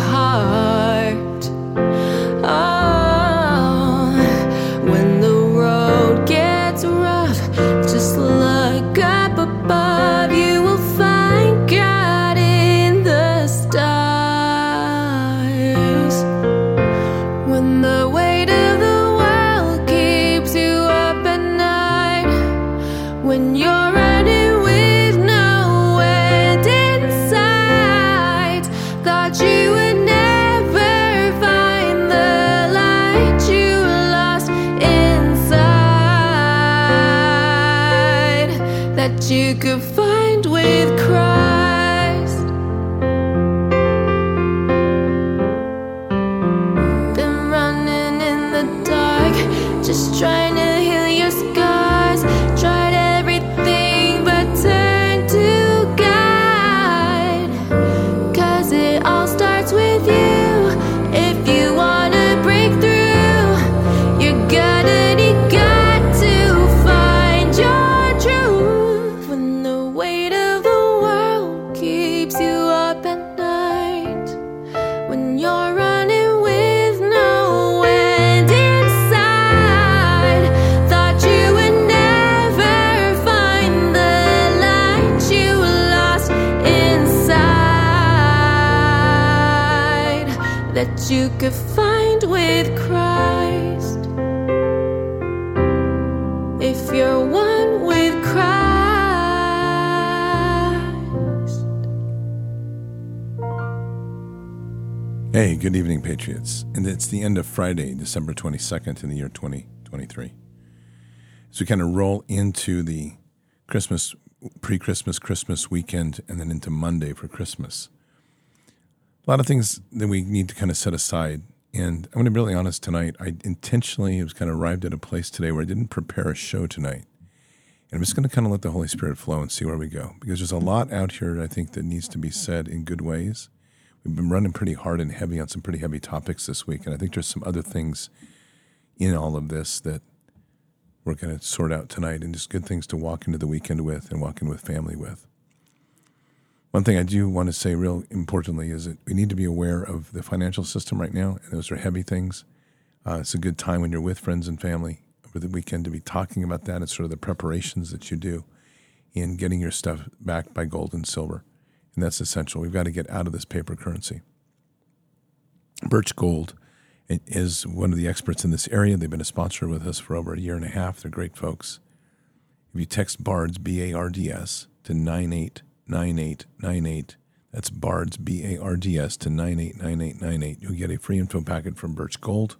heart. If you're one with Christ. Hey, good evening, Patriots. And it's the end of Friday, December 22nd in the year 2023. As we kind of roll into the Christmas, pre Christmas, Christmas weekend, and then into Monday for Christmas. A lot of things that we need to kind of set aside. And I'm going to be really honest tonight. I intentionally was kind of arrived at a place today where I didn't prepare a show tonight. And I'm just going to kind of let the Holy Spirit flow and see where we go. Because there's a lot out here, I think, that needs to be said in good ways. We've been running pretty hard and heavy on some pretty heavy topics this week, and I think there's some other things in all of this that we're going to sort out tonight, and just good things to walk into the weekend with and walk in with family with. One thing I do want to say, real importantly, is that we need to be aware of the financial system right now, and those are heavy things. Uh, it's a good time when you're with friends and family over the weekend to be talking about that. It's sort of the preparations that you do in getting your stuff backed by gold and silver and that's essential. We've got to get out of this paper currency. Birch Gold is one of the experts in this area. They've been a sponsor with us for over a year and a half. They're great folks. If you text BARDS, B A R D S, to 989898, that's BARDS, B A R D S, to 989898, you'll get a free info packet from Birch Gold.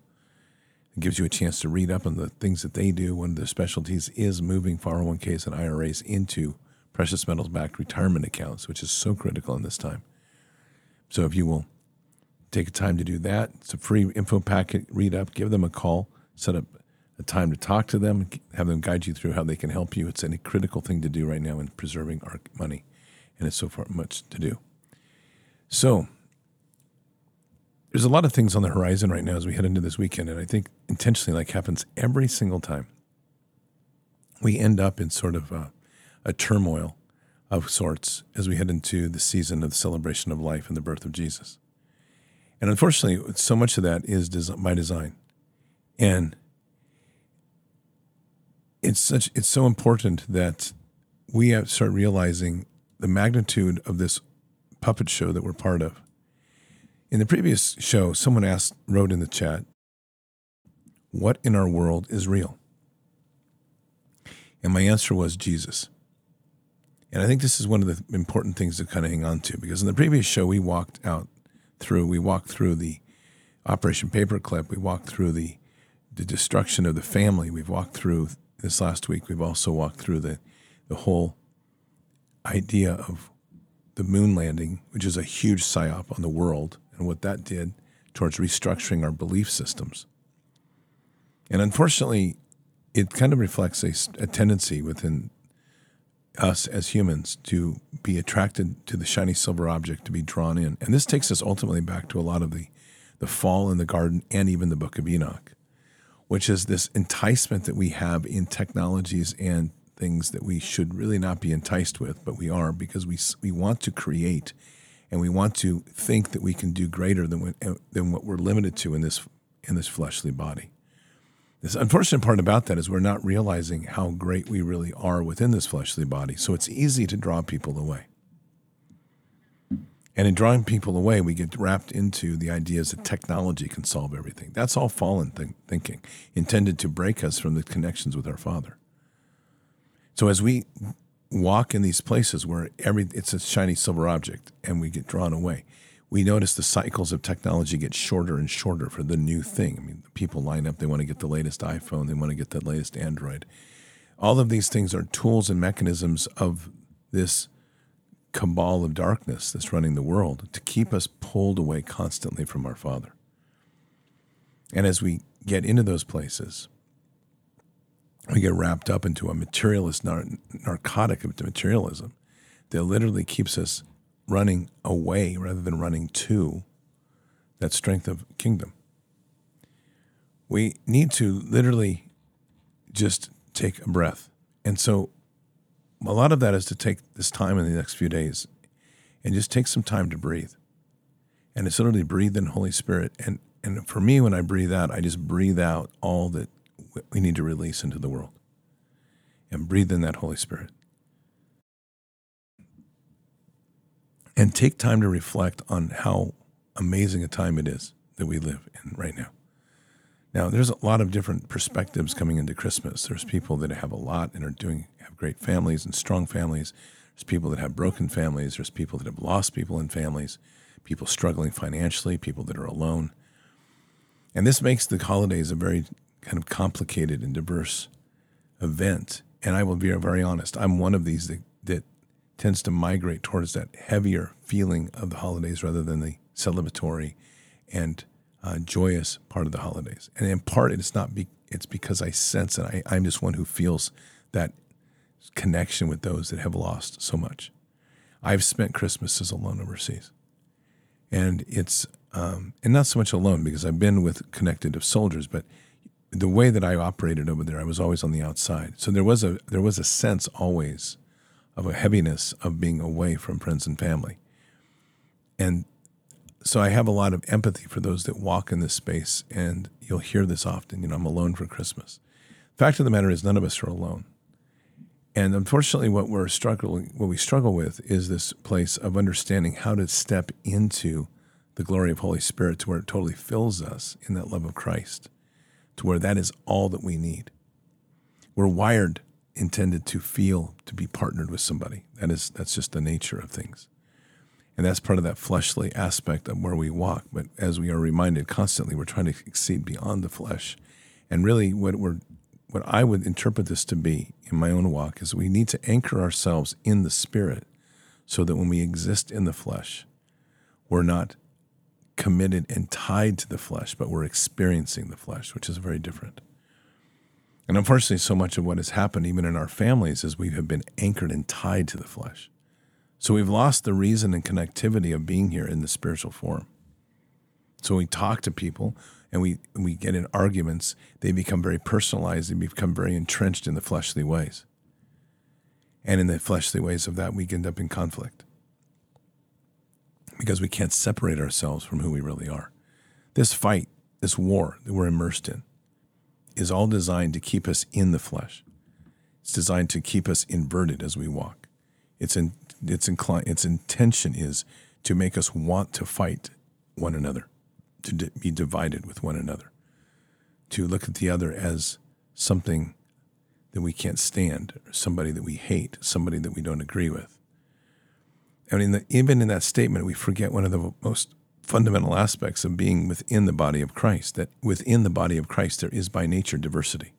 It gives you a chance to read up on the things that they do. One of their specialties is moving 401ks and IRAs into precious metals backed retirement accounts, which is so critical in this time. So if you will take time to do that, it's a free info packet, read up, give them a call, set up a time to talk to them, have them guide you through how they can help you. It's a critical thing to do right now in preserving our money, and it's so far much to do. So there's a lot of things on the horizon right now as we head into this weekend, and I think intentionally, like happens every single time, we end up in sort of a, a turmoil of sorts as we head into the season of the celebration of life and the birth of Jesus. And unfortunately, so much of that is des- by design, and it's such it's so important that we start realizing the magnitude of this puppet show that we're part of in the previous show, someone asked, wrote in the chat, What in our world is real? And my answer was Jesus. And I think this is one of the important things to kind of hang on to because in the previous show, we walked out through, we walked through the Operation Paperclip, we walked through the, the destruction of the family, we've walked through this last week, we've also walked through the, the whole idea of the moon landing, which is a huge psyop on the world and what that did towards restructuring our belief systems. And unfortunately, it kind of reflects a, a, tendency within us as humans to be attracted to the shiny silver object, to be drawn in. And this takes us ultimately back to a lot of the, the fall in the garden and even the book of Enoch, which is this enticement that we have in technologies and things that we should really not be enticed with, but we are because we, we want to create and we want to think that we can do greater than what, than what we're limited to in this in this fleshly body. This unfortunate part about that is we're not realizing how great we really are within this fleshly body. So it's easy to draw people away. And in drawing people away, we get wrapped into the ideas that technology can solve everything. That's all fallen th- thinking, intended to break us from the connections with our Father. So as we walk in these places where every it's a shiny silver object and we get drawn away. We notice the cycles of technology get shorter and shorter for the new thing. I mean, people line up, they want to get the latest iPhone, they want to get the latest Android. All of these things are tools and mechanisms of this cabal of darkness that's running the world to keep us pulled away constantly from our Father. And as we get into those places, we get wrapped up into a materialist nar- narcotic of materialism that literally keeps us running away rather than running to that strength of kingdom. We need to literally just take a breath. And so a lot of that is to take this time in the next few days and just take some time to breathe. And it's literally breathe in Holy Spirit. And and for me, when I breathe out, I just breathe out all that we need to release into the world and breathe in that Holy Spirit. And take time to reflect on how amazing a time it is that we live in right now. Now, there's a lot of different perspectives coming into Christmas. There's people that have a lot and are doing have great families and strong families. There's people that have broken families. There's people that have lost people in families. People struggling financially. People that are alone. And this makes the holidays a very kind of complicated and diverse event. And I will be very honest, I'm one of these that, that tends to migrate towards that heavier feeling of the holidays rather than the celebratory and uh, joyous part of the holidays. And in part, it's not be, it's because I sense that I, I'm just one who feels that connection with those that have lost so much. I've spent Christmases alone overseas, and it's um, and not so much alone because I've been with connected of soldiers, but the way that I operated over there, I was always on the outside. So there was a there was a sense always of a heaviness of being away from friends and family. And so I have a lot of empathy for those that walk in this space and you'll hear this often, you know, I'm alone for Christmas. Fact of the matter is none of us are alone. And unfortunately what we're struggling what we struggle with is this place of understanding how to step into the glory of Holy Spirit to where it totally fills us in that love of Christ to where that is all that we need. We're wired intended to feel to be partnered with somebody. That is that's just the nature of things. And that's part of that fleshly aspect of where we walk. But as we are reminded constantly, we're trying to exceed beyond the flesh. And really what we're what I would interpret this to be in my own walk is we need to anchor ourselves in the spirit so that when we exist in the flesh, we're not committed and tied to the flesh, but we're experiencing the flesh, which is very different. And unfortunately, so much of what has happened, even in our families, is we have been anchored and tied to the flesh. So we've lost the reason and connectivity of being here in the spiritual form. So we talk to people and we, we get in arguments, they become very personalized, they become very entrenched in the fleshly ways. And in the fleshly ways of that, we end up in conflict because we can't separate ourselves from who we really are. This fight, this war that we're immersed in, is all designed to keep us in the flesh. It's designed to keep us inverted as we walk. Its, in, its, its intention is to make us want to fight one another, to be divided with one another, to look at the other as something that we can't stand, somebody that we hate, somebody that we don't agree with. And in the, even in that statement, we forget one of the most fundamental aspects of being within the body of Christ, that within the body of Christ there is by nature diversity.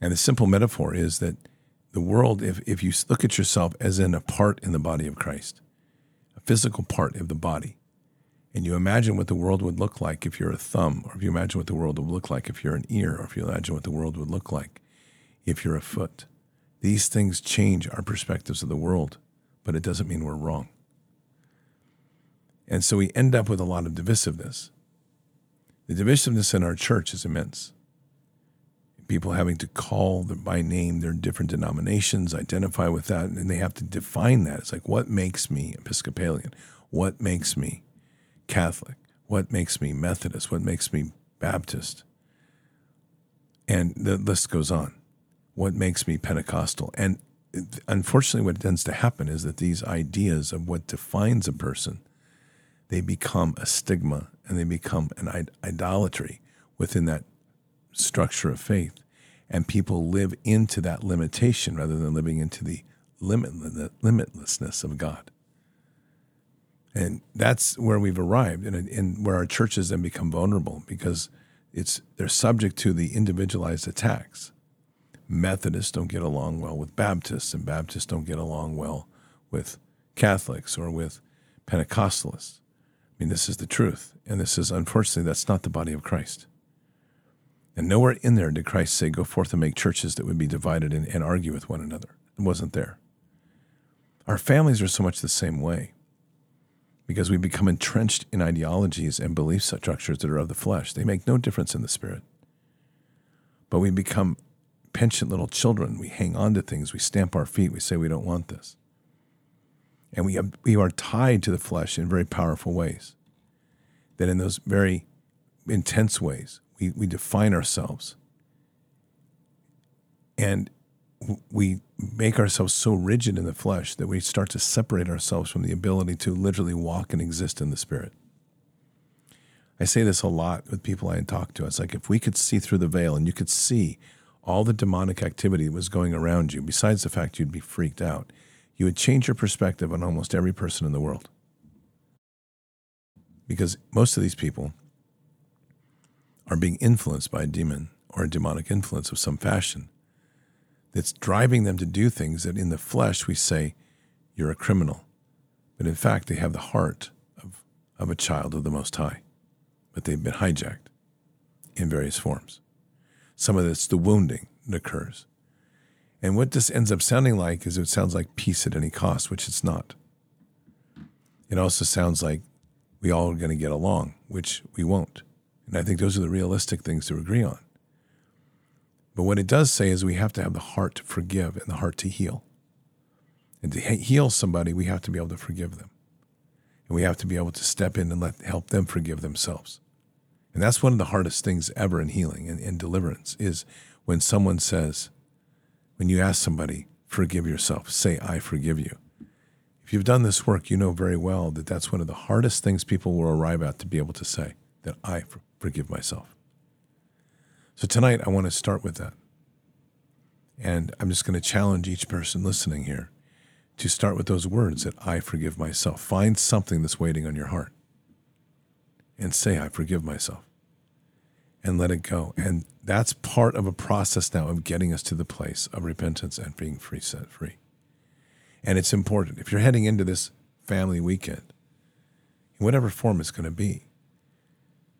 And the simple metaphor is that the world, if, if you look at yourself as in a part in the body of Christ, a physical part of the body, and you imagine what the world would look like if you're a thumb, or if you imagine what the world would look like if you're an ear, or if you imagine what the world would look like if you're a foot, these things change our perspectives of the world, but it doesn't mean we're wrong. And so we end up with a lot of divisiveness. The divisiveness in our church is immense. People having to call by name their different denominations, identify with that, and they have to define that. It's like, what makes me Episcopalian? What makes me Catholic? What makes me Methodist? What makes me Baptist? And the list goes on. What makes me Pentecostal? And unfortunately, what tends to happen is that these ideas of what defines a person they become a stigma and they become an idolatry within that structure of faith. And people live into that limitation rather than living into the limitlessness of God. And that's where we've arrived, and, where our churches then become vulnerable because it's they're subject to the individualized attacks. Methodists don't get along well with Baptists, and Baptists don't get along well with Catholics or with Pentecostalists. I mean, this is the truth. And this is, unfortunately, that's not the body of Christ. And nowhere in there did Christ say, go forth and make churches that would be divided and, and argue with one another. It wasn't there. Our families are so much the same way because we become entrenched in ideologies and belief structures that are of the flesh. They make no difference in the spirit. But we become penchant little children. We hang on to things. We stamp our feet. We say we don't want this. And we, we are tied to the flesh in very powerful ways. That in those very intense ways, we, we define ourselves. And we make ourselves so rigid in the flesh that we start to separate ourselves from the ability to literally walk and exist in the spirit. I say this a lot with people I talk to. It's like if we could see through the veil and you could see all the demonic activity that was going around you, besides the fact you'd be freaked out, you would change your perspective on almost every person in the world. Because most of these people are being influenced by a demon or a demonic influence of some fashion that's driving them to do things that in the flesh we say, you're a criminal. But in fact, they have the heart of, of a child of the Most High. But they've been hijacked in various forms. Some of it's the wounding that occurs. And what this ends up sounding like is it sounds like peace at any cost, which it's not. It also sounds like we all are going to get along, which we won't. And I think those are the realistic things to agree on. But what it does say is we have to have the heart to forgive and the heart to heal. And to heal somebody, we have to be able to forgive them. And we have to be able to step in and let help them forgive themselves. And that's one of the hardest things ever in healing and, and deliverance is when someone says, when you ask somebody, forgive yourself, say, I forgive you. If you've done this work, you know very well that that's one of the hardest things people will arrive at to be able to say, that I forgive myself. So tonight, I want to start with that. And I'm just going to challenge each person listening here to start with those words that I forgive myself. Find something that's waiting on your heart and say, I forgive myself and let it go. And that's part of a process now of getting us to the place of repentance and being free, set free. And it's important. If you're heading into this family weekend, in whatever form it's going to be,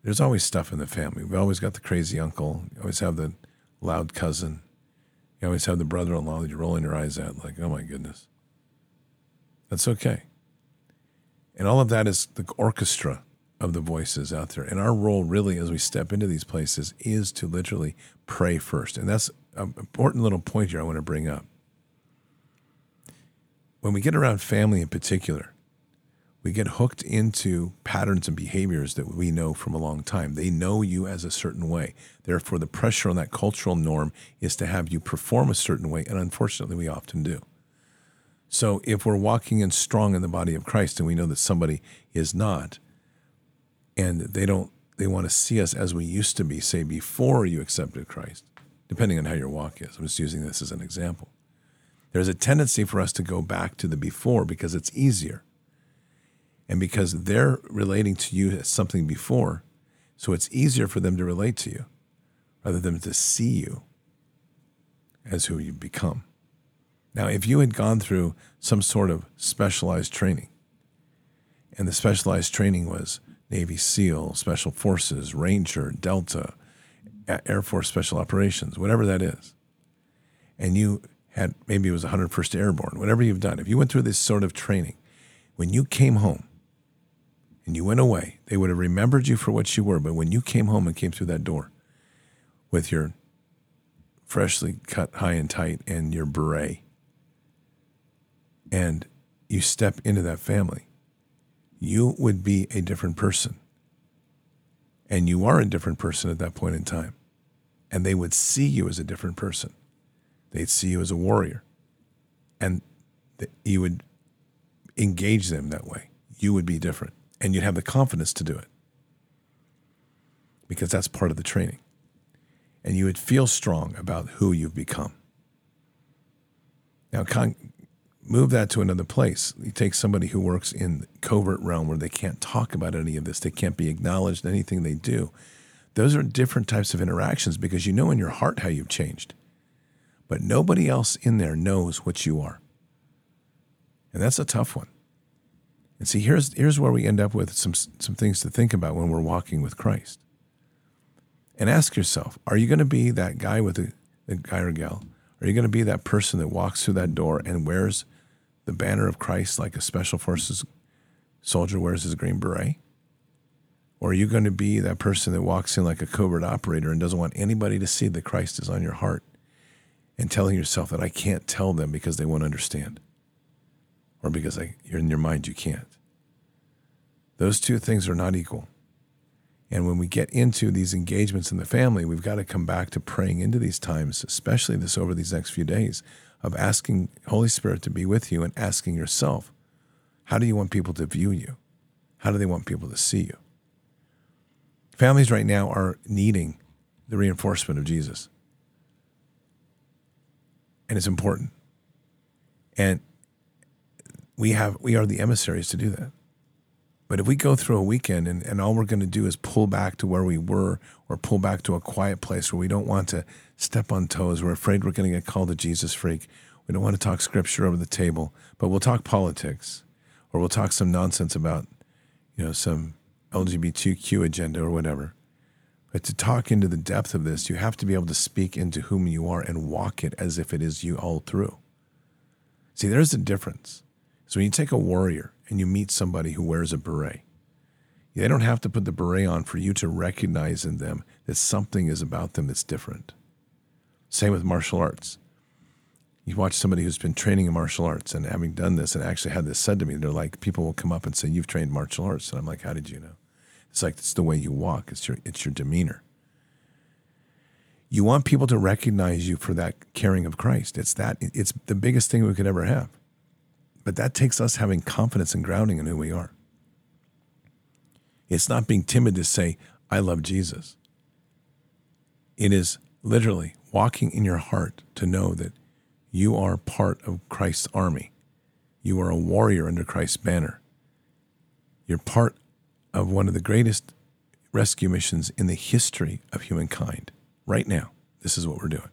there's always stuff in the family. We've always got the crazy uncle. You always have the loud cousin. You always have the brother in law that you're rolling your eyes at, like, oh my goodness. That's okay. And all of that is the orchestra of the voices out there. And our role, really, as we step into these places, is to literally pray first. And that's an important little point here I want to bring up. When we get around family in particular, we get hooked into patterns and behaviors that we know from a long time. They know you as a certain way. Therefore, the pressure on that cultural norm is to have you perform a certain way. And unfortunately, we often do. So if we're walking in strong in the body of Christ and we know that somebody is not, and they don't, they want to see us as we used to be, say, before you accepted Christ, depending on how your walk is. I'm just using this as an example. There's a tendency for us to go back to the before because it's easier. And because they're relating to you as something before, so it's easier for them to relate to you rather than to see you as who you become. Now, if you had gone through some sort of specialized training, and the specialized training was Navy SEAL, Special Forces, Ranger, Delta, Air Force Special Operations, whatever that is, and you had maybe it was 101st Airborne, whatever you've done, if you went through this sort of training, when you came home and you went away, they would have remembered you for what you were. But when you came home and came through that door with your freshly cut high and tight and your beret, and you step into that family, you would be a different person. And you are a different person at that point in time. And they would see you as a different person. They'd see you as a warrior. And you would engage them that way. You would be different. And you'd have the confidence to do it because that's part of the training. And you would feel strong about who you've become. Now, con- move that to another place. You take somebody who works in covert realm where they can't talk about any of this, they can't be acknowledged in anything they do. Those are different types of interactions because you know in your heart how you've changed. But nobody else in there knows what you are. And that's a tough one. And see, here's, here's where we end up with some, some things to think about when we're walking with Christ. And ask yourself are you going to be that guy with the guy or gal? Are you going to be that person that walks through that door and wears the banner of Christ like a special forces soldier wears his green beret? Or are you going to be that person that walks in like a covert operator and doesn't want anybody to see that Christ is on your heart and telling yourself that I can't tell them because they won't understand or because I, you're in your mind you can't? Those two things are not equal. And when we get into these engagements in the family, we've got to come back to praying into these times, especially this over these next few days, of asking Holy Spirit to be with you and asking yourself, how do you want people to view you? How do they want people to see you? Families right now are needing the reinforcement of Jesus. And it's important. And we have we are the emissaries to do that. But if we go through a weekend and, and all we're going to do is pull back to where we were or pull back to a quiet place where we don't want to step on toes, we're afraid we're going to get called a Jesus freak. We don't want to talk scripture over the table, but we'll talk politics or we'll talk some nonsense about, you know, some LGBTQ agenda or whatever. But to talk into the depth of this, you have to be able to speak into whom you are and walk it as if it is you all through. See, there's a difference. So when you take a warrior and you meet somebody who wears a beret, they don't have to put the beret on for you to recognize in them that something is about them that's different. Same with martial arts. You watch somebody who's been training in martial arts and having done this and actually had this said to me, they're like, people will come up and say, You've trained martial arts. And I'm like, How did you know? It's like it's the way you walk, it's your it's your demeanor. You want people to recognize you for that caring of Christ. It's that it's the biggest thing we could ever have. But that takes us having confidence and grounding in who we are. It's not being timid to say, I love Jesus. It is literally walking in your heart to know that you are part of Christ's army. You are a warrior under Christ's banner. You're part of one of the greatest rescue missions in the history of humankind. Right now, this is what we're doing.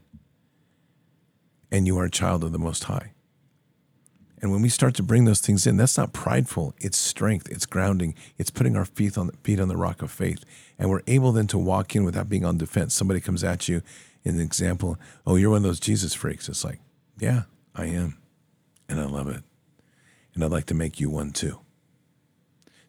And you are a child of the Most High. And when we start to bring those things in, that's not prideful. It's strength. It's grounding. It's putting our feet on the feet on the rock of faith. And we're able then to walk in without being on defense. Somebody comes at you in an example, oh, you're one of those Jesus freaks. It's like, yeah, I am. And I love it. And I'd like to make you one too.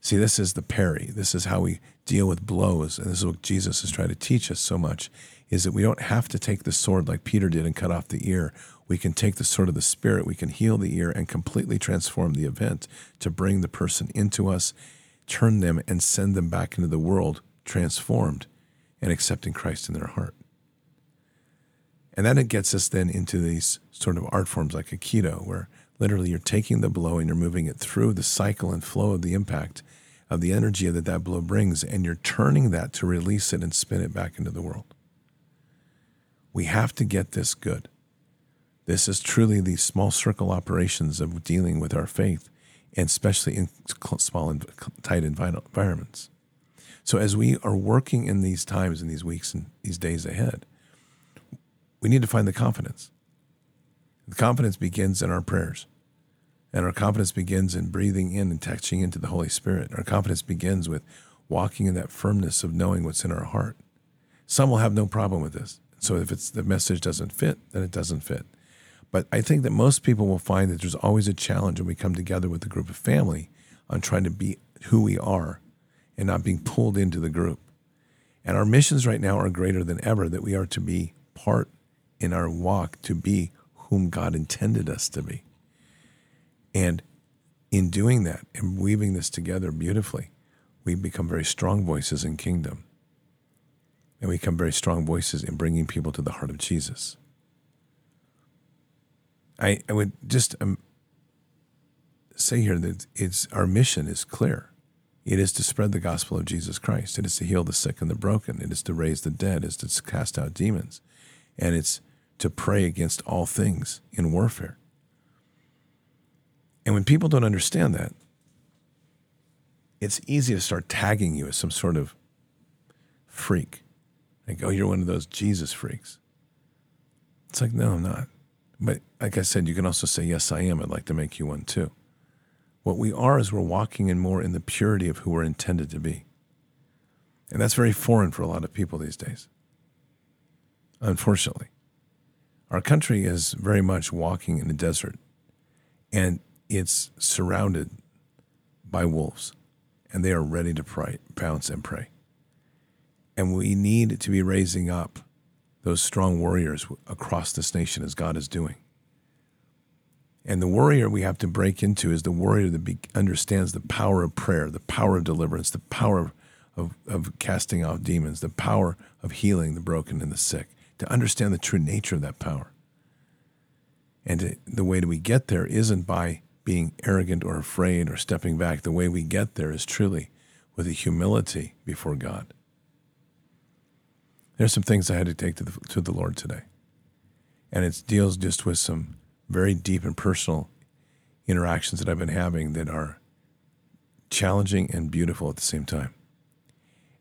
See, this is the parry. This is how we deal with blows. And this is what Jesus is trying to teach us so much is that we don't have to take the sword like Peter did and cut off the ear. We can take the sword of the Spirit, we can heal the ear and completely transform the event to bring the person into us, turn them, and send them back into the world transformed and accepting Christ in their heart. And then it gets us then into these sort of art forms like Aikido, where literally you're taking the blow and you're moving it through the cycle and flow of the impact of the energy that that blow brings, and you're turning that to release it and spin it back into the world. We have to get this good. This is truly the small circle operations of dealing with our faith, and especially in small and tight environments. So, as we are working in these times, in these weeks, and these days ahead, we need to find the confidence. The confidence begins in our prayers. And our confidence begins in breathing in and touching into the Holy Spirit. Our confidence begins with walking in that firmness of knowing what's in our heart. Some will have no problem with this. So if it's the message doesn't fit, then it doesn't fit. But I think that most people will find that there's always a challenge when we come together with a group of family on trying to be who we are and not being pulled into the group. And our missions right now are greater than ever that we are to be part in our walk to be whom God intended us to be. And in doing that and weaving this together beautifully, we become very strong voices in kingdom. And we become very strong voices in bringing people to the heart of Jesus. I, I would just um, say here that it's our mission is clear. It is to spread the gospel of Jesus Christ. It is to heal the sick and the broken. It is to raise the dead. It is to cast out demons. And it's to pray against all things in warfare. And when people don't understand that, it's easy to start tagging you as some sort of freak. Like, oh, you're one of those Jesus freaks. It's like, no, I'm not. But like I said, you can also say, yes, I am. I'd like to make you one too. What we are is we're walking in more in the purity of who we're intended to be. And that's very foreign for a lot of people these days, unfortunately. Our country is very much walking in the desert, and it's surrounded by wolves, and they are ready to prey, pounce and prey. And we need to be raising up those strong warriors across this nation as God is doing. And the warrior we have to break into is the warrior that understands the power of prayer, the power of deliverance, the power of, of, of casting out demons, the power of healing the broken and the sick to understand the true nature of that power. And to, the way that we get there isn't by being arrogant or afraid or stepping back. The way we get there is truly with a humility before God. There's some things I had to take to the, to the Lord today. And it deals just with some very deep and personal interactions that I've been having that are challenging and beautiful at the same time.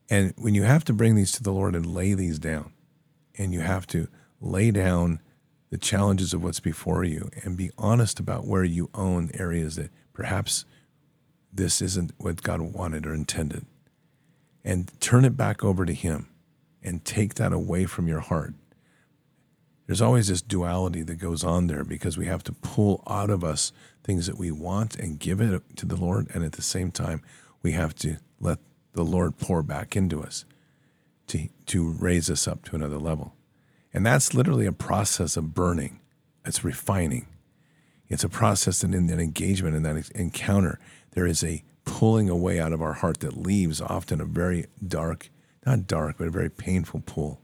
And when you have to bring these to the Lord and lay these down, and you have to lay down the challenges of what's before you and be honest about where you own areas that perhaps this isn't what God wanted or intended. And turn it back over to Him and take that away from your heart. There's always this duality that goes on there because we have to pull out of us things that we want and give it to the Lord. And at the same time, we have to let the Lord pour back into us to, to raise us up to another level. And that's literally a process of burning, it's refining. It's a process and in that engagement, in that encounter, there is a pulling away out of our heart that leaves often a very dark, not dark, but a very painful pull.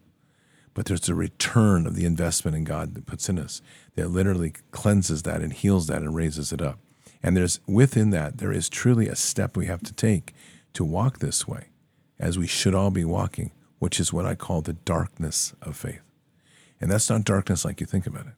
But there's a return of the investment in God that puts in us that literally cleanses that and heals that and raises it up. And there's within that, there is truly a step we have to take to walk this way, as we should all be walking, which is what I call the darkness of faith. And that's not darkness like you think about it.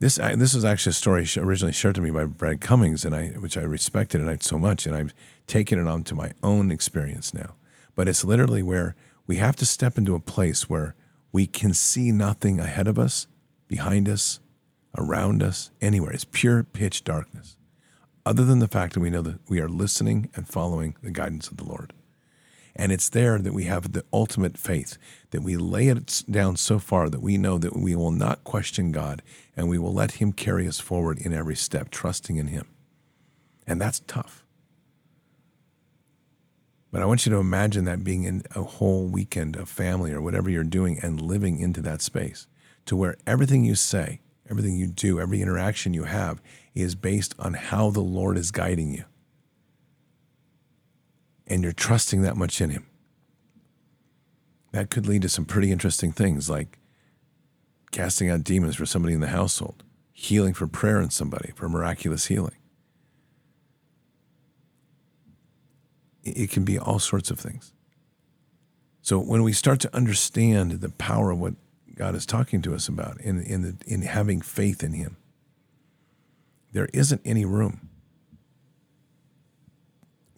This this was actually a story originally shared to me by Brad Cummings, and I which I respected and I so much, and I've taken it onto my own experience now. But it's literally where we have to step into a place where we can see nothing ahead of us, behind us, around us, anywhere. It's pure pitch darkness, other than the fact that we know that we are listening and following the guidance of the Lord. And it's there that we have the ultimate faith, that we lay it down so far that we know that we will not question God and we will let Him carry us forward in every step, trusting in Him. And that's tough. But I want you to imagine that being in a whole weekend of family or whatever you're doing and living into that space to where everything you say, everything you do, every interaction you have is based on how the Lord is guiding you. And you're trusting that much in Him. That could lead to some pretty interesting things like casting out demons for somebody in the household, healing for prayer in somebody, for miraculous healing. It can be all sorts of things. So when we start to understand the power of what God is talking to us about in, in, the, in having faith in Him, there isn't any room.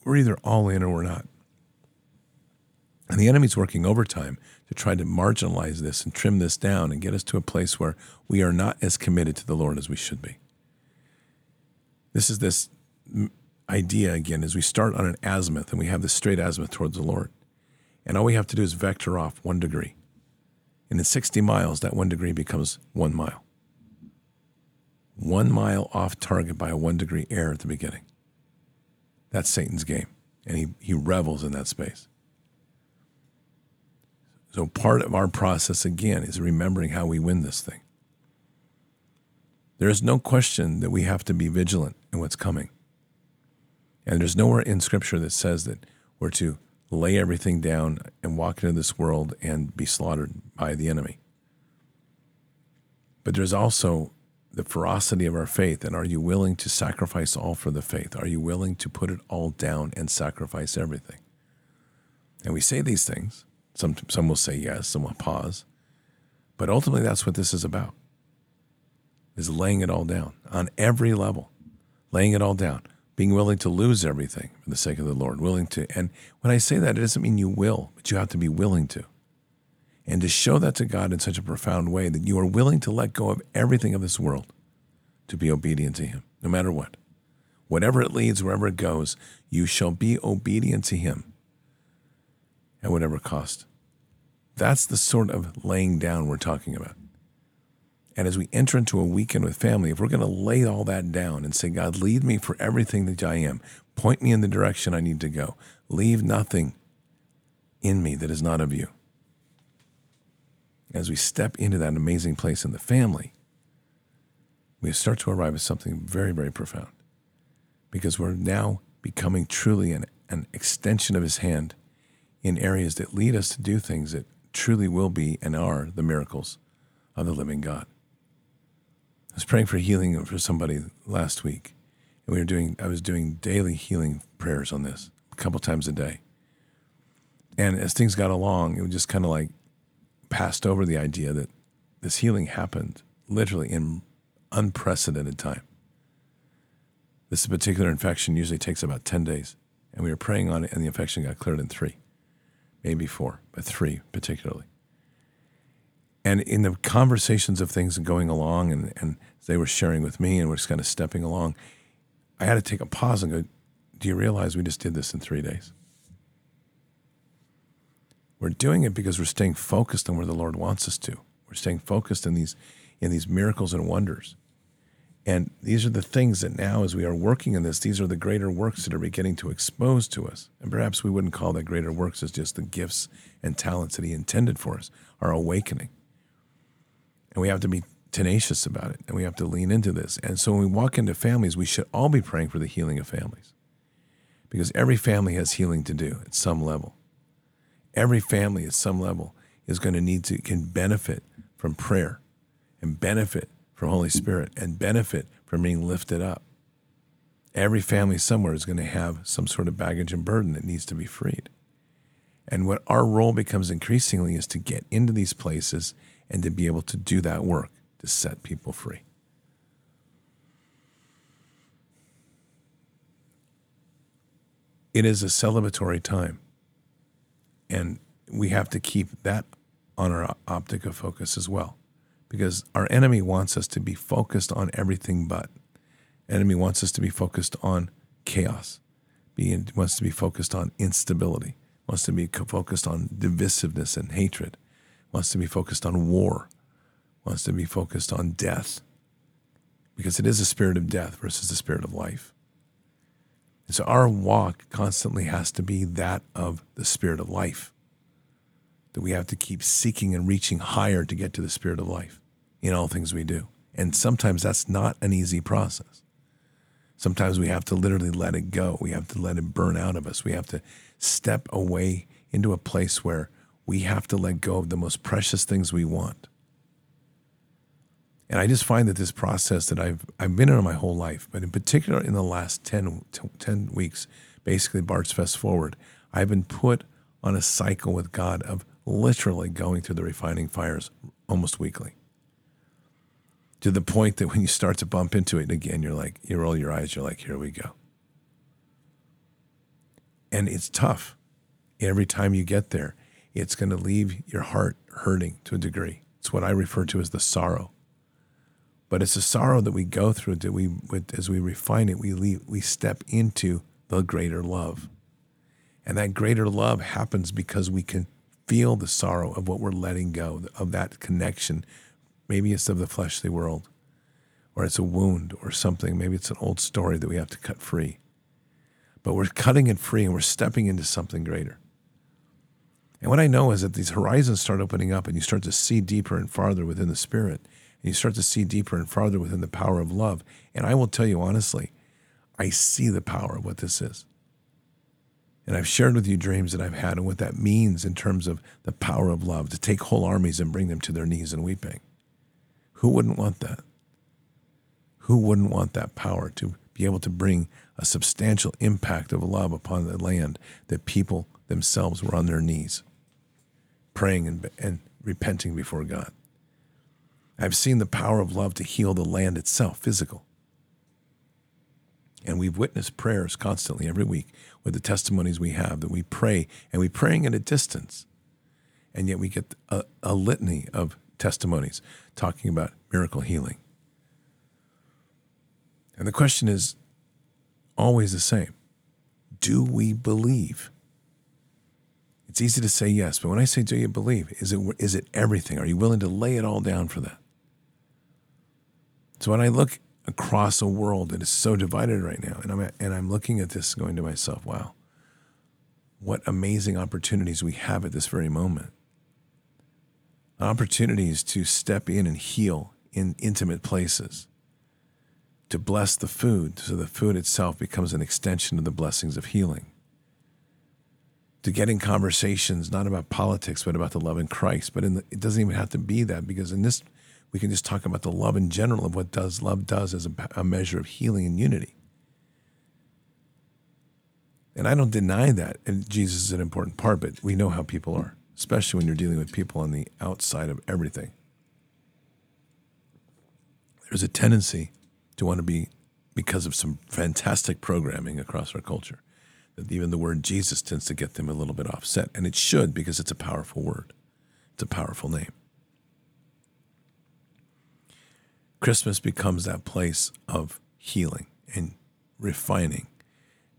We're either all in or we're not. And the enemy's working overtime to try to marginalize this and trim this down and get us to a place where we are not as committed to the Lord as we should be. This is this idea again is we start on an azimuth and we have this straight azimuth towards the Lord. And all we have to do is vector off one degree. And in 60 miles, that one degree becomes one mile. One mile off target by a one degree error at the beginning. That's Satan's game. And he, he revels in that space. So part of our process, again, is remembering how we win this thing. There is no question that we have to be vigilant in what's coming. And there's nowhere in Scripture that says that we're to lay everything down and walk into this world and be slaughtered by the enemy. But there's also the ferocity of our faith. And are you willing to sacrifice all for the faith? Are you willing to put it all down and sacrifice everything? And we say these things. Some, some will say yes, some will pause. But ultimately, that's what this is about, is laying it all down on every level, laying it all down being willing to lose everything for the sake of the Lord, willing to. And when I say that, it doesn't mean you will, but you have to be willing to. And to show that to God in such a profound way that you are willing to let go of everything of this world to be obedient to Him, no matter what. Whatever it leads, wherever it goes, you shall be obedient to Him at whatever cost. That's the sort of laying down we're talking about. And as we enter into a weekend with family, if we're going to lay all that down and say, God, lead me for everything that I am, point me in the direction I need to go, leave nothing in me that is not of you. As we step into that amazing place in the family, we start to arrive at something very, very profound because we're now becoming truly an, an extension of his hand in areas that lead us to do things that truly will be and are the miracles of the living God. Was praying for healing for somebody last week, and we were doing. I was doing daily healing prayers on this a couple times a day. And as things got along, it was just kind of like passed over the idea that this healing happened literally in unprecedented time. This particular infection usually takes about 10 days. And we were praying on it, and the infection got cleared in three, maybe four, but three particularly. And in the conversations of things going along, and, and they were sharing with me, and we're just kind of stepping along, I had to take a pause and go, Do you realize we just did this in three days? We're doing it because we're staying focused on where the Lord wants us to. We're staying focused in these, in these miracles and wonders. And these are the things that now, as we are working in this, these are the greater works that are beginning to expose to us. And perhaps we wouldn't call that greater works as just the gifts and talents that He intended for us, our awakening. And we have to be tenacious about it and we have to lean into this. And so when we walk into families, we should all be praying for the healing of families because every family has healing to do at some level. Every family at some level is going to need to, can benefit from prayer and benefit from Holy Spirit and benefit from being lifted up. Every family somewhere is going to have some sort of baggage and burden that needs to be freed. And what our role becomes increasingly is to get into these places and to be able to do that work to set people free. It is a celebratory time, and we have to keep that on our optic of focus as well, because our enemy wants us to be focused on everything but. Enemy wants us to be focused on chaos, be, wants to be focused on instability, wants to be focused on divisiveness and hatred wants to be focused on war, wants to be focused on death, because it is a spirit of death versus the spirit of life. And So our walk constantly has to be that of the spirit of life. That we have to keep seeking and reaching higher to get to the spirit of life in all things we do. And sometimes that's not an easy process. Sometimes we have to literally let it go. We have to let it burn out of us. We have to step away into a place where we have to let go of the most precious things we want. And I just find that this process that I've, I've been in my whole life, but in particular in the last 10, 10 weeks, basically Bards Fest forward, I've been put on a cycle with God of literally going through the refining fires almost weekly. To the point that when you start to bump into it again, you're like, you roll your eyes, you're like, here we go. And it's tough. Every time you get there, it's going to leave your heart hurting to a degree. It's what I refer to as the sorrow but it's a sorrow that we go through that we, as we refine it, we leave, we step into the greater love, and that greater love happens because we can feel the sorrow of what we're letting go of that connection. Maybe it's of the fleshly world, or it's a wound or something. Maybe it's an old story that we have to cut free. But we're cutting it free and we're stepping into something greater. And what I know is that these horizons start opening up and you start to see deeper and farther within the spirit and you start to see deeper and farther within the power of love. And I will tell you honestly, I see the power of what this is. And I've shared with you dreams that I've had and what that means in terms of the power of love to take whole armies and bring them to their knees and weeping. Who wouldn't want that? Who wouldn't want that power to be able to bring a substantial impact of love upon the land that people themselves were on their knees, praying and, and repenting before God? I've seen the power of love to heal the land itself, physical. And we've witnessed prayers constantly every week with the testimonies we have that we pray and we're praying at a distance. And yet we get a, a litany of testimonies talking about miracle healing. And the question is always the same Do we believe? It's easy to say yes, but when I say do you believe, is it, is it everything? Are you willing to lay it all down for that? So when I look across a world that is so divided right now, and I'm and I'm looking at this, going to myself, wow, what amazing opportunities we have at this very moment. Opportunities to step in and heal in intimate places. To bless the food so the food itself becomes an extension of the blessings of healing. To get in conversations not about politics but about the love in Christ. But the, it doesn't even have to be that because in this we can just talk about the love in general of what does love does as a, a measure of healing and unity. And I don't deny that. And Jesus is an important part, but we know how people are, especially when you're dealing with people on the outside of everything. There's a tendency to want to be, because of some fantastic programming across our culture, that even the word Jesus tends to get them a little bit offset. And it should because it's a powerful word, it's a powerful name. Christmas becomes that place of healing and refining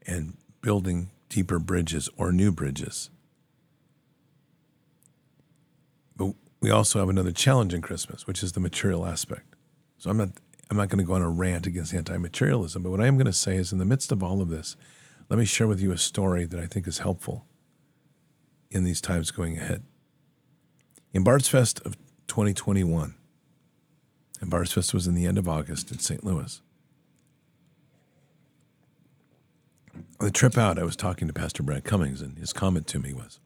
and building deeper bridges or new bridges. But we also have another challenge in Christmas, which is the material aspect. So I'm not I'm not going to go on a rant against anti-materialism, but what I am going to say is in the midst of all of this, let me share with you a story that I think is helpful in these times going ahead. In Bards Fest of 2021, and Bards Fest was in the end of August in St. Louis. On the trip out, I was talking to Pastor Brad Cummings, and his comment to me was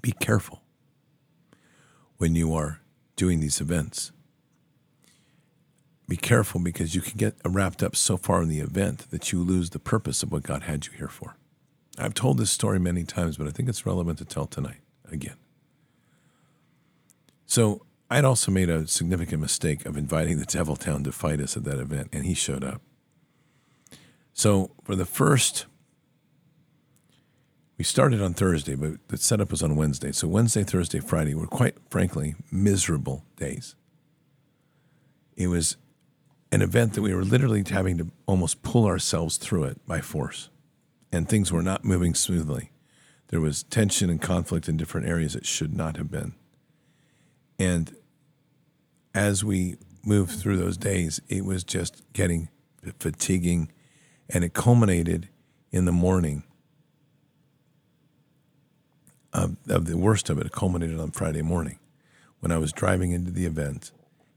Be careful when you are doing these events. Be careful because you can get wrapped up so far in the event that you lose the purpose of what God had you here for. I've told this story many times, but I think it's relevant to tell tonight again. So I'd also made a significant mistake of inviting the Devil Town to fight us at that event, and he showed up. So for the first, we started on Thursday, but the setup was on Wednesday. So Wednesday, Thursday, Friday were quite frankly miserable days. It was an event that we were literally having to almost pull ourselves through it by force, and things were not moving smoothly. There was tension and conflict in different areas that should not have been. And as we moved through those days, it was just getting fatiguing, and it culminated in the morning of, of the worst of it, it culminated on Friday morning when I was driving into the event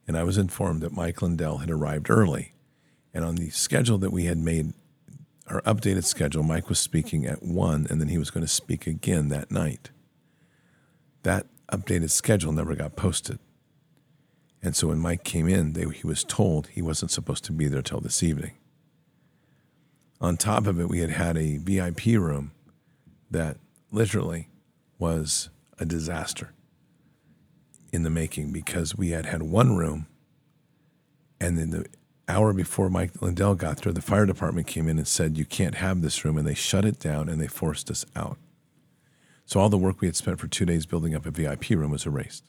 and I was informed that Mike Lindell had arrived early. And on the schedule that we had made, our updated schedule, Mike was speaking at 1 and then he was going to speak again that night. That updated schedule never got posted. And so when Mike came in, they, he was told he wasn't supposed to be there till this evening. On top of it, we had had a VIP room that literally was a disaster in the making because we had had one room, and then the hour before Mike Lindell got there, the fire department came in and said, You can't have this room. And they shut it down and they forced us out. So all the work we had spent for two days building up a VIP room was erased.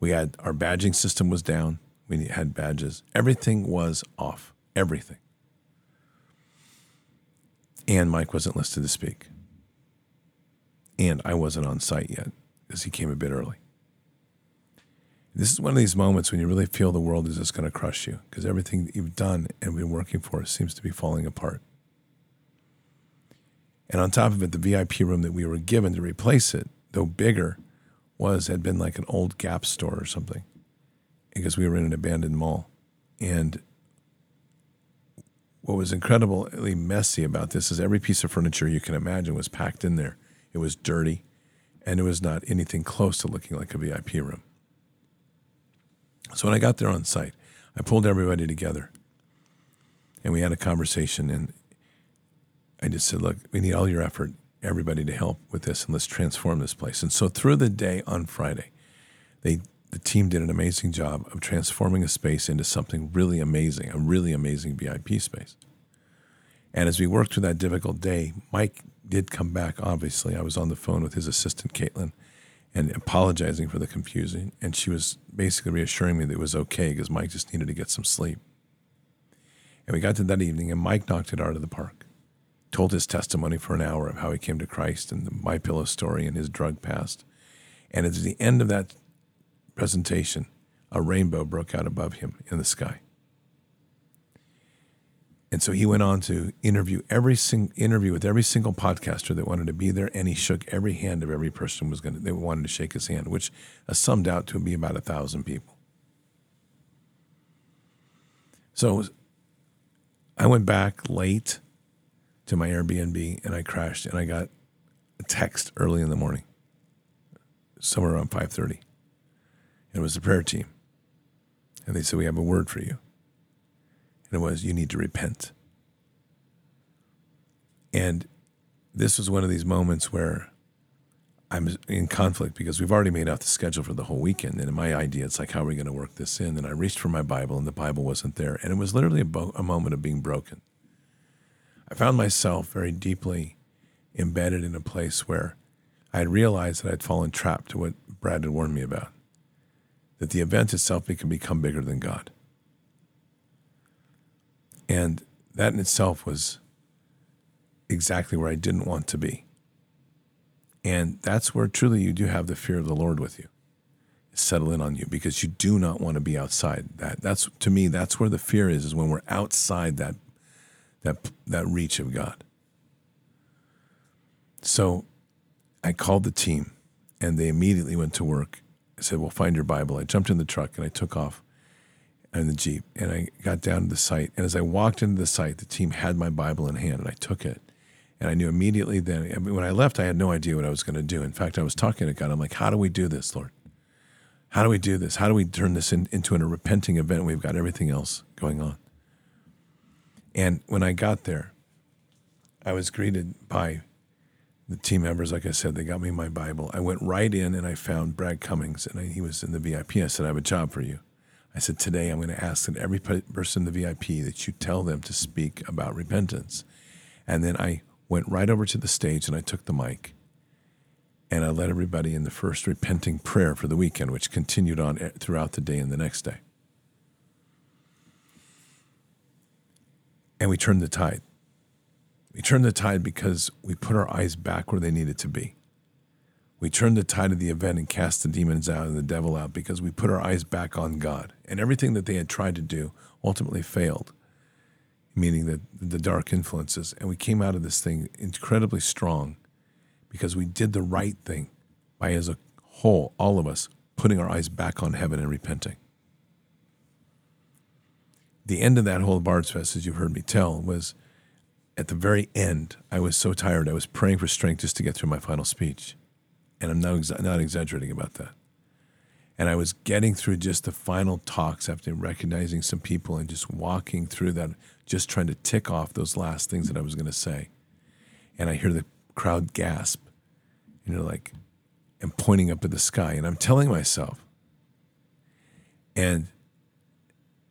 We had our badging system was down. We had badges. Everything was off. Everything. And Mike wasn't listed to speak. And I wasn't on site yet because he came a bit early. This is one of these moments when you really feel the world is just going to crush you because everything that you've done and been working for seems to be falling apart. And on top of it, the VIP room that we were given to replace it, though bigger, was had been like an old Gap store or something because we were in an abandoned mall. And what was incredibly messy about this is every piece of furniture you can imagine was packed in there. It was dirty, and it was not anything close to looking like a VIP room. So when I got there on site, I pulled everybody together and we had a conversation. And I just said, Look, we need all your effort, everybody to help with this, and let's transform this place. And so through the day on Friday, they the team did an amazing job of transforming a space into something really amazing, a really amazing VIP space. And as we worked through that difficult day, Mike did come back, obviously. I was on the phone with his assistant, Caitlin, and apologizing for the confusion. And she was basically reassuring me that it was okay because Mike just needed to get some sleep. And we got to that evening, and Mike knocked it out of the park. Told his testimony for an hour of how he came to Christ and the My Pillow story and his drug past. And at the end of that presentation, a rainbow broke out above him in the sky. And so he went on to interview every sing, interview with every single podcaster that wanted to be there, and he shook every hand of every person was going to, they wanted to shake his hand, which summed out to be about a thousand people. So I went back late to my Airbnb and I crashed, and I got a text early in the morning, somewhere around five thirty. It was the prayer team, and they said we have a word for you and it was, you need to repent. And this was one of these moments where I'm in conflict because we've already made out the schedule for the whole weekend. And in my idea, it's like, how are we going to work this in? And I reached for my Bible, and the Bible wasn't there. And it was literally a, bo- a moment of being broken. I found myself very deeply embedded in a place where I had realized that I'd fallen trapped to what Brad had warned me about that the event itself can become bigger than God. And that in itself was exactly where I didn't want to be. And that's where truly you do have the fear of the Lord with you. Settle in on you because you do not want to be outside that. That's to me, that's where the fear is, is when we're outside that that that reach of God. So I called the team and they immediately went to work. I said, Well, find your Bible. I jumped in the truck and I took off in the Jeep. And I got down to the site. And as I walked into the site, the team had my Bible in hand and I took it. And I knew immediately then, I mean, when I left, I had no idea what I was going to do. In fact, I was talking to God. I'm like, how do we do this, Lord? How do we do this? How do we turn this in, into a repenting event? We've got everything else going on. And when I got there, I was greeted by the team members. Like I said, they got me my Bible. I went right in and I found Brad Cummings, and I, he was in the VIP. I said, I have a job for you. I said, Today I'm going to ask that every person in the VIP that you tell them to speak about repentance. And then I went right over to the stage and I took the mic and I led everybody in the first repenting prayer for the weekend, which continued on throughout the day and the next day. And we turned the tide. We turned the tide because we put our eyes back where they needed to be. We turned the tide of the event and cast the demons out and the devil out because we put our eyes back on God. And everything that they had tried to do ultimately failed. meaning that the dark influences. And we came out of this thing incredibly strong because we did the right thing by, as a whole, all of us, putting our eyes back on heaven and repenting. The end of that whole Bards Fest, as you've heard me tell, was at the very end. I was so tired. I was praying for strength just to get through my final speech. And I'm not, not exaggerating about that. And I was getting through just the final talks after recognizing some people and just walking through that, just trying to tick off those last things that I was going to say. And I hear the crowd gasp, and you know, like, and pointing up at the sky. And I'm telling myself, and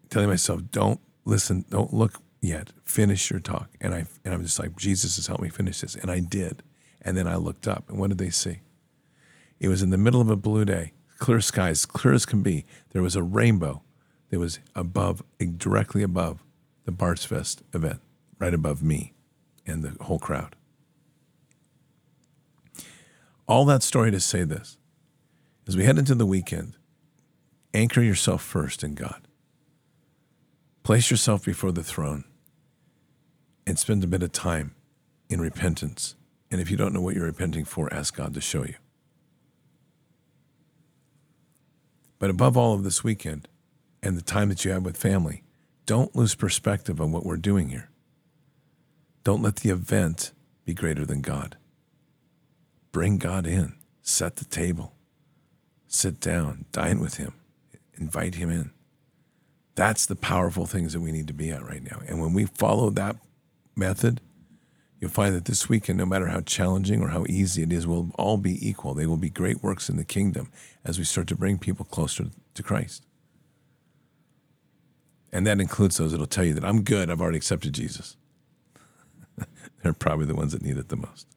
telling myself, don't listen, don't look yet, finish your talk. And I and I'm just like, Jesus has helped me finish this. And I did. And then I looked up, and what did they see? It was in the middle of a blue day clear skies, clear as can be. There was a rainbow that was above, directly above the Bards Fest event, right above me and the whole crowd. All that story to say this as we head into the weekend, anchor yourself first in God. Place yourself before the throne and spend a bit of time in repentance. And if you don't know what you're repenting for, ask God to show you. But above all of this weekend and the time that you have with family, don't lose perspective on what we're doing here. Don't let the event be greater than God. Bring God in, set the table, sit down, dine with Him, invite Him in. That's the powerful things that we need to be at right now. And when we follow that method, You'll find that this weekend, no matter how challenging or how easy it is, will all be equal. They will be great works in the kingdom as we start to bring people closer to Christ. And that includes those that'll tell you that I'm good, I've already accepted Jesus. They're probably the ones that need it the most.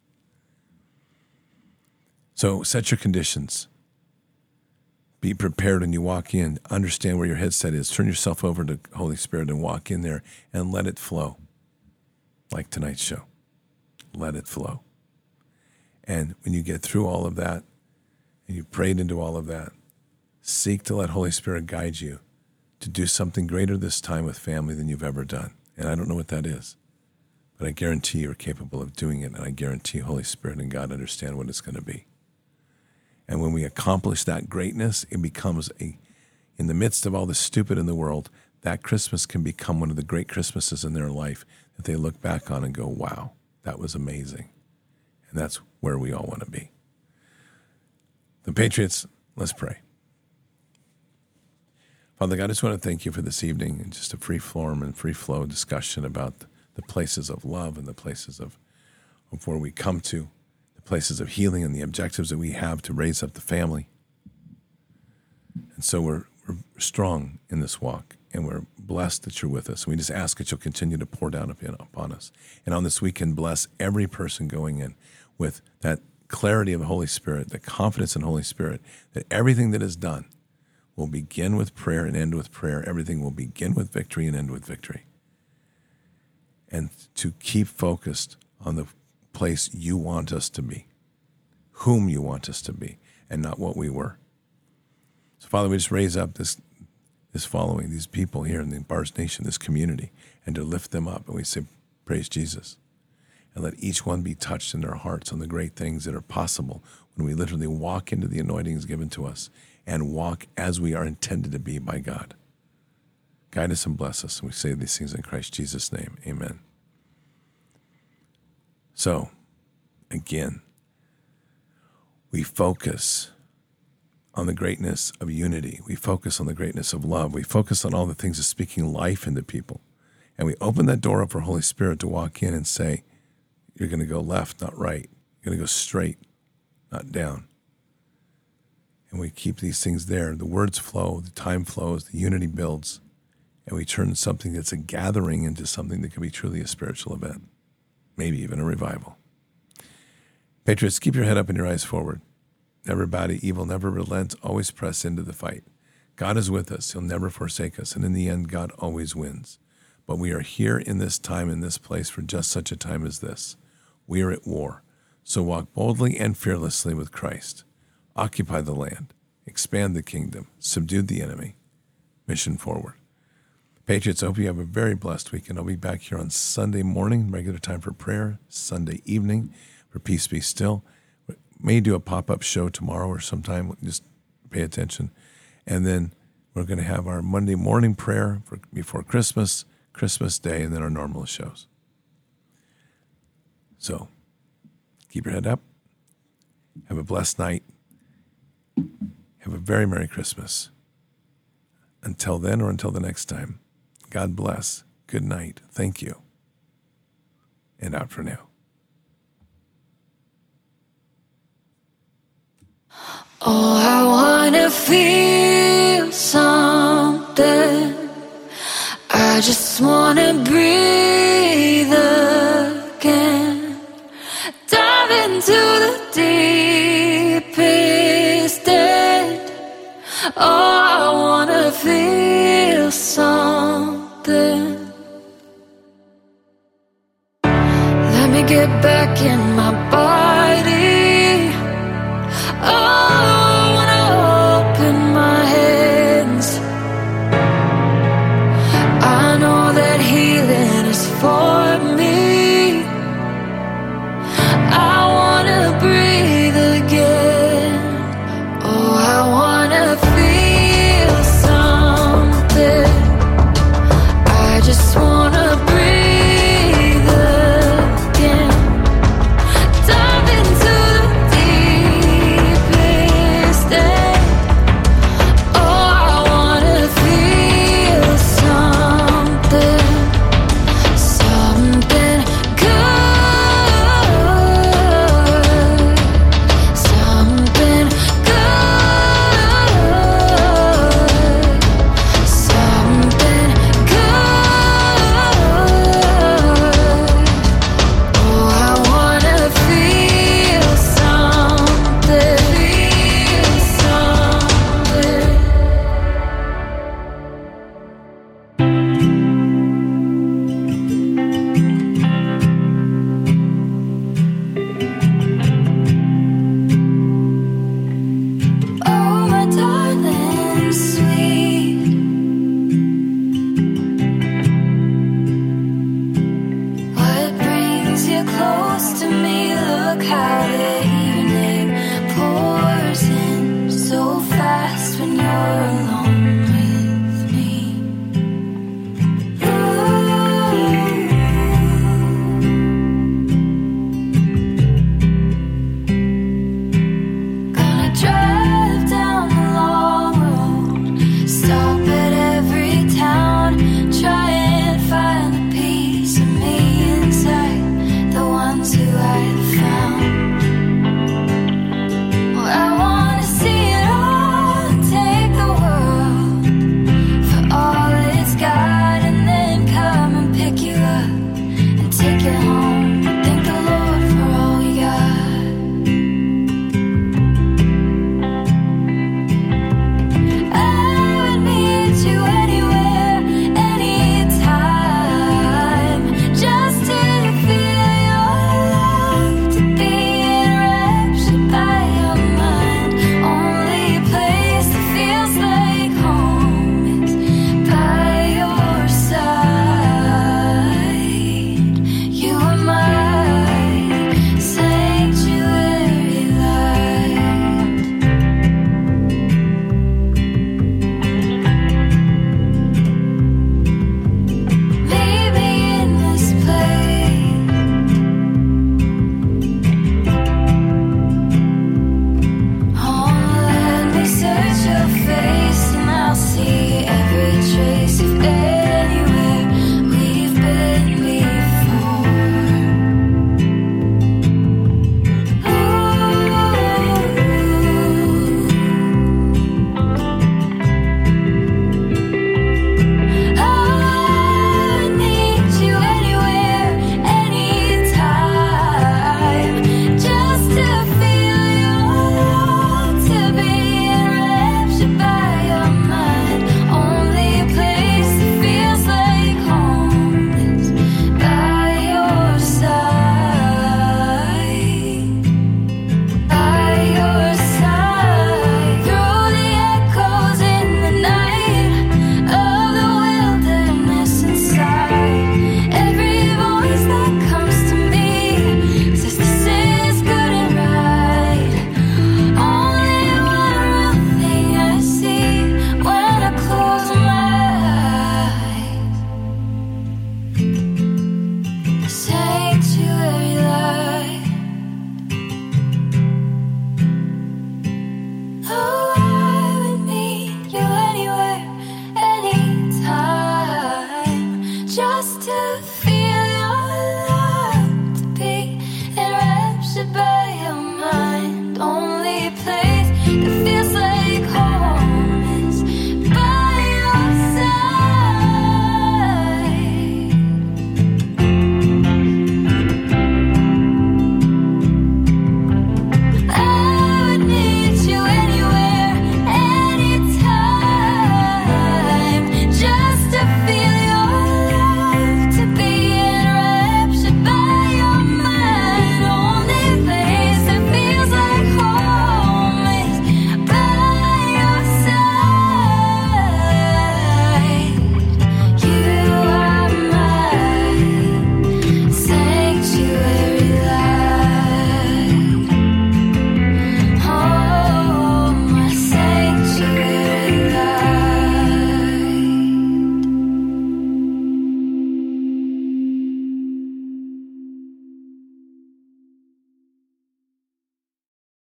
So set your conditions. Be prepared when you walk in. Understand where your headset is. Turn yourself over to Holy Spirit and walk in there and let it flow, like tonight's show let it flow. And when you get through all of that and you prayed into all of that, seek to let Holy Spirit guide you to do something greater this time with family than you've ever done. And I don't know what that is, but I guarantee you're capable of doing it. And I guarantee Holy Spirit and God understand what it's going to be. And when we accomplish that greatness, it becomes a, in the midst of all the stupid in the world, that Christmas can become one of the great Christmases in their life that they look back on and go, wow, that was amazing. And that's where we all want to be. The Patriots, let's pray. Father God, I just want to thank you for this evening and just a free form and free flow discussion about the places of love and the places of, of where we come to, the places of healing and the objectives that we have to raise up the family. And so we're, we're strong in this walk and we're blessed that you're with us. We just ask that you'll continue to pour down upon us. And on this weekend, bless every person going in with that clarity of the Holy Spirit, the confidence in the Holy Spirit, that everything that is done will begin with prayer and end with prayer. Everything will begin with victory and end with victory. And to keep focused on the place you want us to be, whom you want us to be, and not what we were. So, Father, we just raise up this this following, these people here in the Bards Nation, this community, and to lift them up. And we say, Praise Jesus. And let each one be touched in their hearts on the great things that are possible when we literally walk into the anointings given to us and walk as we are intended to be by God. Guide us and bless us. And we say these things in Christ Jesus' name. Amen. So, again, we focus on the greatness of unity. We focus on the greatness of love. We focus on all the things of speaking life into people. And we open that door up for Holy Spirit to walk in and say, You're going to go left, not right. You're going to go straight, not down. And we keep these things there. The words flow, the time flows, the unity builds, and we turn something that's a gathering into something that can be truly a spiritual event, maybe even a revival. Patriots, keep your head up and your eyes forward. Never bow to evil, never relent, always press into the fight. God is with us. He'll never forsake us. And in the end, God always wins. But we are here in this time, in this place, for just such a time as this. We are at war. So walk boldly and fearlessly with Christ. Occupy the land, expand the kingdom, subdue the enemy. Mission forward. Patriots, I hope you have a very blessed weekend. I'll be back here on Sunday morning, regular time for prayer, Sunday evening for Peace Be Still. May do a pop up show tomorrow or sometime. Just pay attention. And then we're going to have our Monday morning prayer for, before Christmas, Christmas Day, and then our normal shows. So keep your head up. Have a blessed night. Have a very Merry Christmas. Until then or until the next time, God bless. Good night. Thank you. And out for now. Oh, I wanna feel something. I just wanna breathe again. Dive into the deepest end. Oh,